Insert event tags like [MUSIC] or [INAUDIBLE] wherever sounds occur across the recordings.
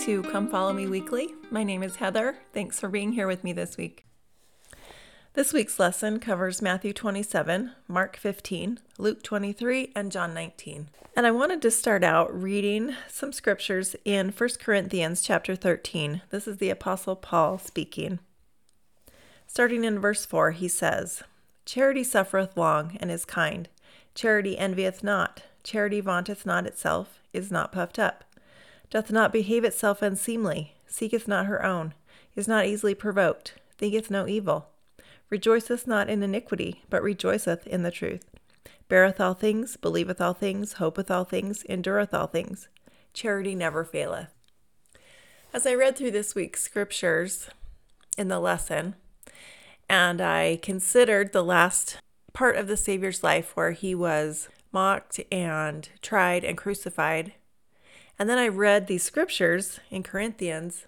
to Come Follow Me Weekly. My name is Heather. Thanks for being here with me this week. This week's lesson covers Matthew 27, Mark 15, Luke 23, and John 19. And I wanted to start out reading some scriptures in 1 Corinthians chapter 13. This is the Apostle Paul speaking. Starting in verse 4, he says, Charity suffereth long and is kind. Charity envieth not. Charity vaunteth not itself, is not puffed up, doth not behave itself unseemly, seeketh not her own, is not easily provoked, thinketh no evil rejoiceth not in iniquity, but rejoiceth in the truth, beareth all things, believeth all things, hopeth all things, endureth all things. Charity never faileth. As I read through this week's scriptures in the lesson, and I considered the last part of the Savior's life where he was mocked and tried and crucified, and then I read these scriptures in Corinthians,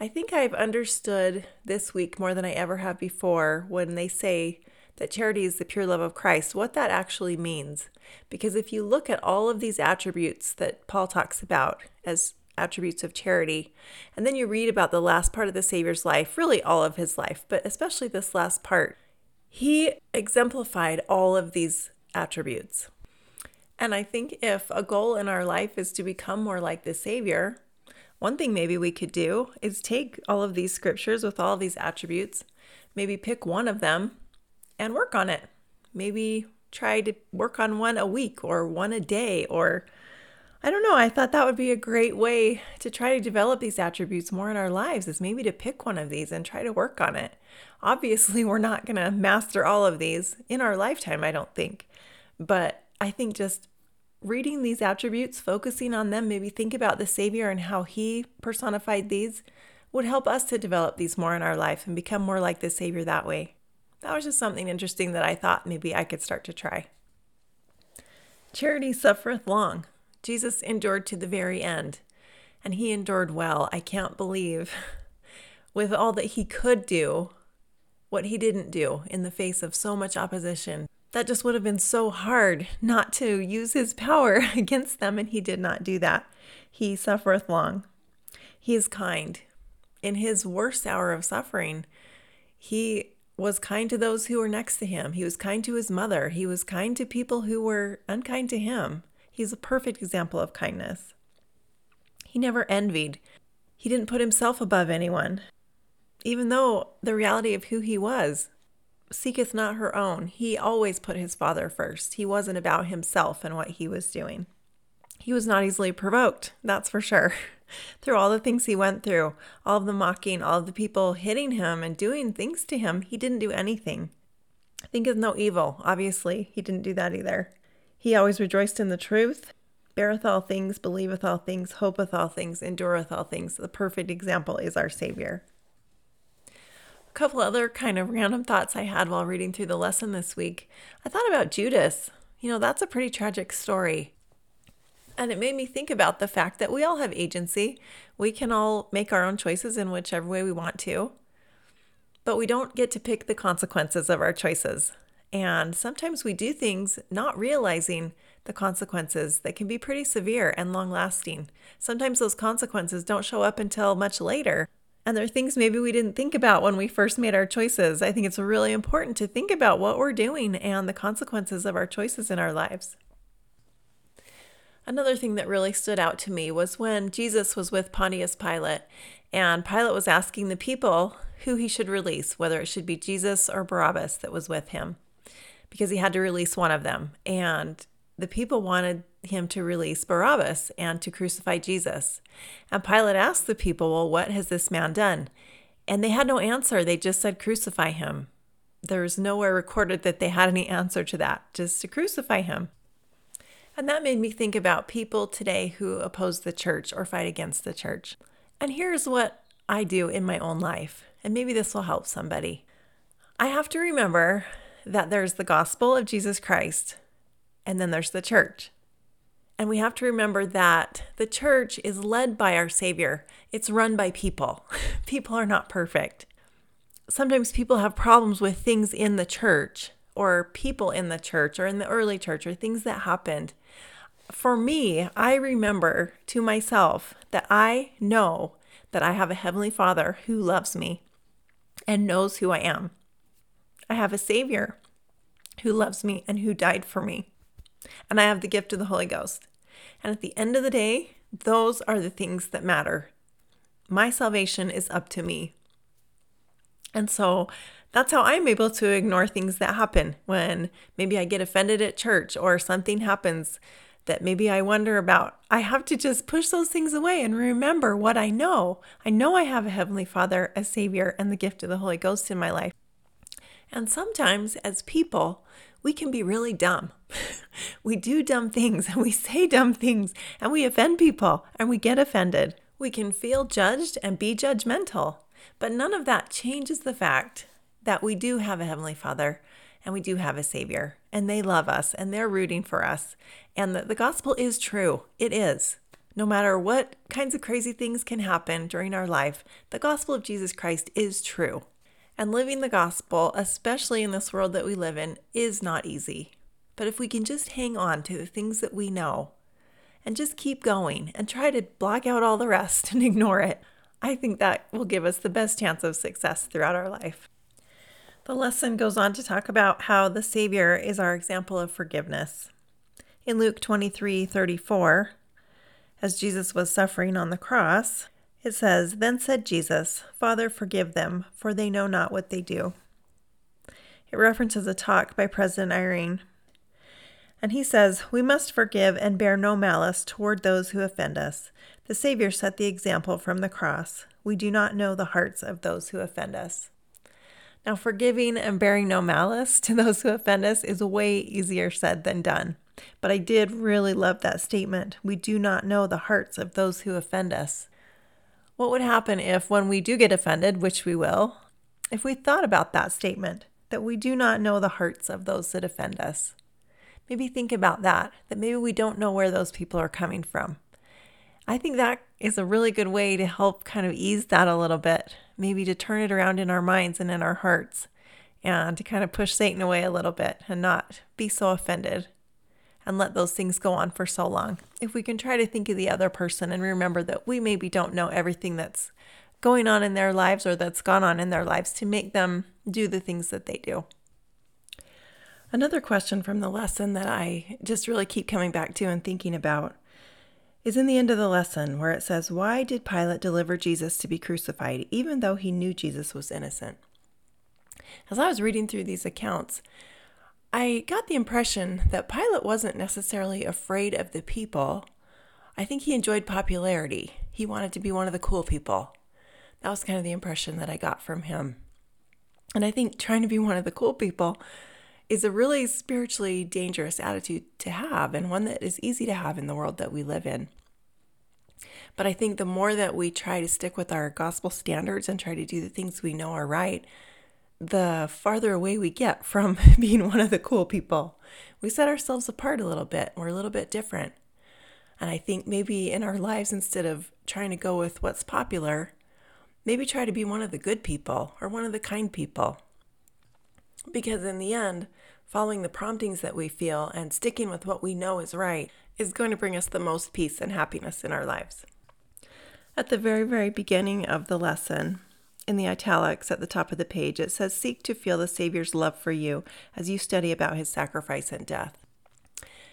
I think I've understood this week more than I ever have before when they say that charity is the pure love of Christ, what that actually means. Because if you look at all of these attributes that Paul talks about as attributes of charity, and then you read about the last part of the Savior's life, really all of his life, but especially this last part, he exemplified all of these attributes. And I think if a goal in our life is to become more like the Savior, one thing maybe we could do is take all of these scriptures with all of these attributes, maybe pick one of them and work on it. Maybe try to work on one a week or one a day or I don't know. I thought that would be a great way to try to develop these attributes more in our lives is maybe to pick one of these and try to work on it. Obviously, [LAUGHS] we're not going to master all of these in our lifetime, I don't think. But I think just reading these attributes, focusing on them, maybe think about the Savior and how He personified these, would help us to develop these more in our life and become more like the Savior that way. That was just something interesting that I thought maybe I could start to try. Charity suffereth long. Jesus endured to the very end, and he endured well. I can't believe, [LAUGHS] with all that he could do, what he didn't do in the face of so much opposition that just would have been so hard not to use his power [LAUGHS] against them, and he did not do that. He suffereth long. He is kind. In his worst hour of suffering, he was kind to those who were next to him. He was kind to his mother. He was kind to people who were unkind to him. He's a perfect example of kindness. He never envied. He didn't put himself above anyone, even though the reality of who he was seeketh not her own. He always put his father first. He wasn't about himself and what he was doing. He was not easily provoked, that's for sure. [LAUGHS] through all the things he went through, all of the mocking, all of the people hitting him and doing things to him, he didn't do anything. Thinketh no evil. Obviously, he didn't do that either. He always rejoiced in the truth, beareth all things, believeth all things, hopeth all things, endureth all things. The perfect example is our Savior. Couple other kind of random thoughts I had while reading through the lesson this week. I thought about Judas. You know, that's a pretty tragic story. And it made me think about the fact that we all have agency. We can all make our own choices in whichever way we want to, but we don't get to pick the consequences of our choices. And sometimes we do things not realizing the consequences that can be pretty severe and long lasting. Sometimes those consequences don't show up until much later. And there are things maybe we didn't think about when we first made our choices. I think it's really important to think about what we're doing and the consequences of our choices in our lives. Another thing that really stood out to me was when Jesus was with Pontius Pilate, and Pilate was asking the people who he should release, whether it should be Jesus or Barabbas that was with him, because he had to release one of them. And the people wanted him to release Barabbas and to crucify Jesus. And Pilate asked the people, Well, what has this man done? And they had no answer. They just said, Crucify him. There's nowhere recorded that they had any answer to that, just to crucify him. And that made me think about people today who oppose the church or fight against the church. And here's what I do in my own life, and maybe this will help somebody. I have to remember that there's the gospel of Jesus Christ, and then there's the church. And we have to remember that the church is led by our Savior. It's run by people. [LAUGHS] people are not perfect. Sometimes people have problems with things in the church or people in the church or in the early church or things that happened. for me, I remember to myself that I know that I have a Heavenly Father who loves me and knows who I am. I have a Savior who loves me and who died for me. And I have the gift of the Holy Ghost. And at the end of the day, those are the things that matter. My salvation is up to me. And so that's how I'm able to ignore things that happen when maybe I get offended at church or something happens that maybe I wonder about. I have to just push those things away and remember what I know. I know I have a Heavenly Father, a Savior, and the gift of the Holy Ghost in my life. And sometimes, as people, we can be really dumb. [LAUGHS] we do dumb things and we say dumb things and we offend people and we get offended. We can feel judged and be judgmental, but none of that changes the fact that we do have a Heavenly Father and we do have a Savior and they love us and they're rooting for us and that the gospel is true. It is. No matter what kinds of crazy things can happen during our life, the gospel of Jesus Christ is true. And living the gospel, especially in this world that we live in, is not easy. But if we can just hang on to the things that we know and just keep going and try to block out all the rest [LAUGHS] and ignore it, I think that will give us the best chance of success throughout our life. The lesson goes on to talk about how the Savior is our example of forgiveness. In Luke 23 34, as Jesus was suffering on the cross, it says, Then said Jesus, Father, forgive them, for they know not what they do. It references a talk by President Eyring. And he says, We must forgive and bear no malice toward those who offend us. The Savior set the example from the cross. We do not know the hearts of those who offend us. Now, forgiving and bearing no malice to [LAUGHS] those who offend us is way easier said than done. But I did really love that statement. We do not know the hearts of those who offend us. What would happen if, when we do get offended, which we will, if we thought about that statement, that we do not know the hearts of those that offend us? Maybe think about that, that maybe we don't know where those people are coming from. I think that is a really good way to help kind of ease that a little bit, maybe to turn it around in our minds and in our hearts, and to kind of push Satan away a little bit and not be so offended and let those things go on for so long. If we can try to think of the other person and remember that we maybe don't know everything that's going on in their lives or that's gone on in their lives to make them do the things that they do. Another question from the lesson that I just really keep coming back to and thinking about is in the end of the lesson where it says, Why did Pilate deliver Jesus to be crucified, even though he knew Jesus was innocent? As I was reading through these accounts, I got the impression that Pilate wasn't necessarily afraid of the people. I think he enjoyed popularity. He wanted to be one of the cool people. That was kind of the impression that I got from him. And I think trying to be one of the cool people is a really spiritually dangerous attitude to have and one that is easy to have in the world that we live in. But I think the more that we try to stick with our gospel standards and try to do the things we know are right, the farther away we get from [LAUGHS] being one of the cool people. We set ourselves apart a little bit. We're a little bit different. And I think maybe in our lives, instead of trying to go with what's popular, maybe try to be one of the good people or one of the kind people. Because in the end, following the promptings that we feel and sticking with what we know is right is going to bring us the most peace and happiness in our lives. At the very, very beginning of the lesson, in the italics at the top of the page, it says, Seek to feel the Savior's love for you as you study about his sacrifice and death.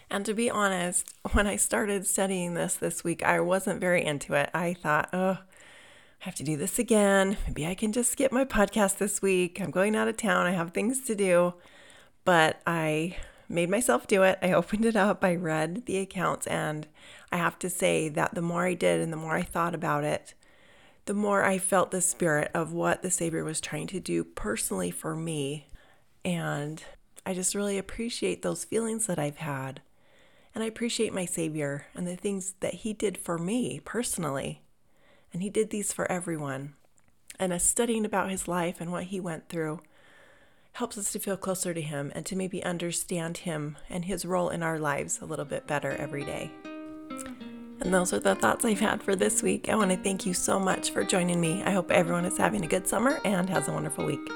And to be honest, when I started studying this this week, I wasn't very into it. I thought, oh, I have to do this again. Maybe I can just skip my podcast this week. I'm going out of town. I have things to do. But I made myself do it. I [LAUGHS] opened it up, I read the accounts, and I have to say that the more I did and the more I thought about it, the more I felt the spirit of what the Savior was trying to do personally for me. And I just really appreciate those feelings that I've had. And I appreciate my Savior and the things that He did for me personally. And He did these for everyone. And as studying about His life and what He went through helps us to feel closer to Him and to maybe understand Him and His role in our lives a little bit better every day. And those are the thoughts I've had for this week. I want to thank you so much for joining me. I hope everyone is having a good summer and has a wonderful week.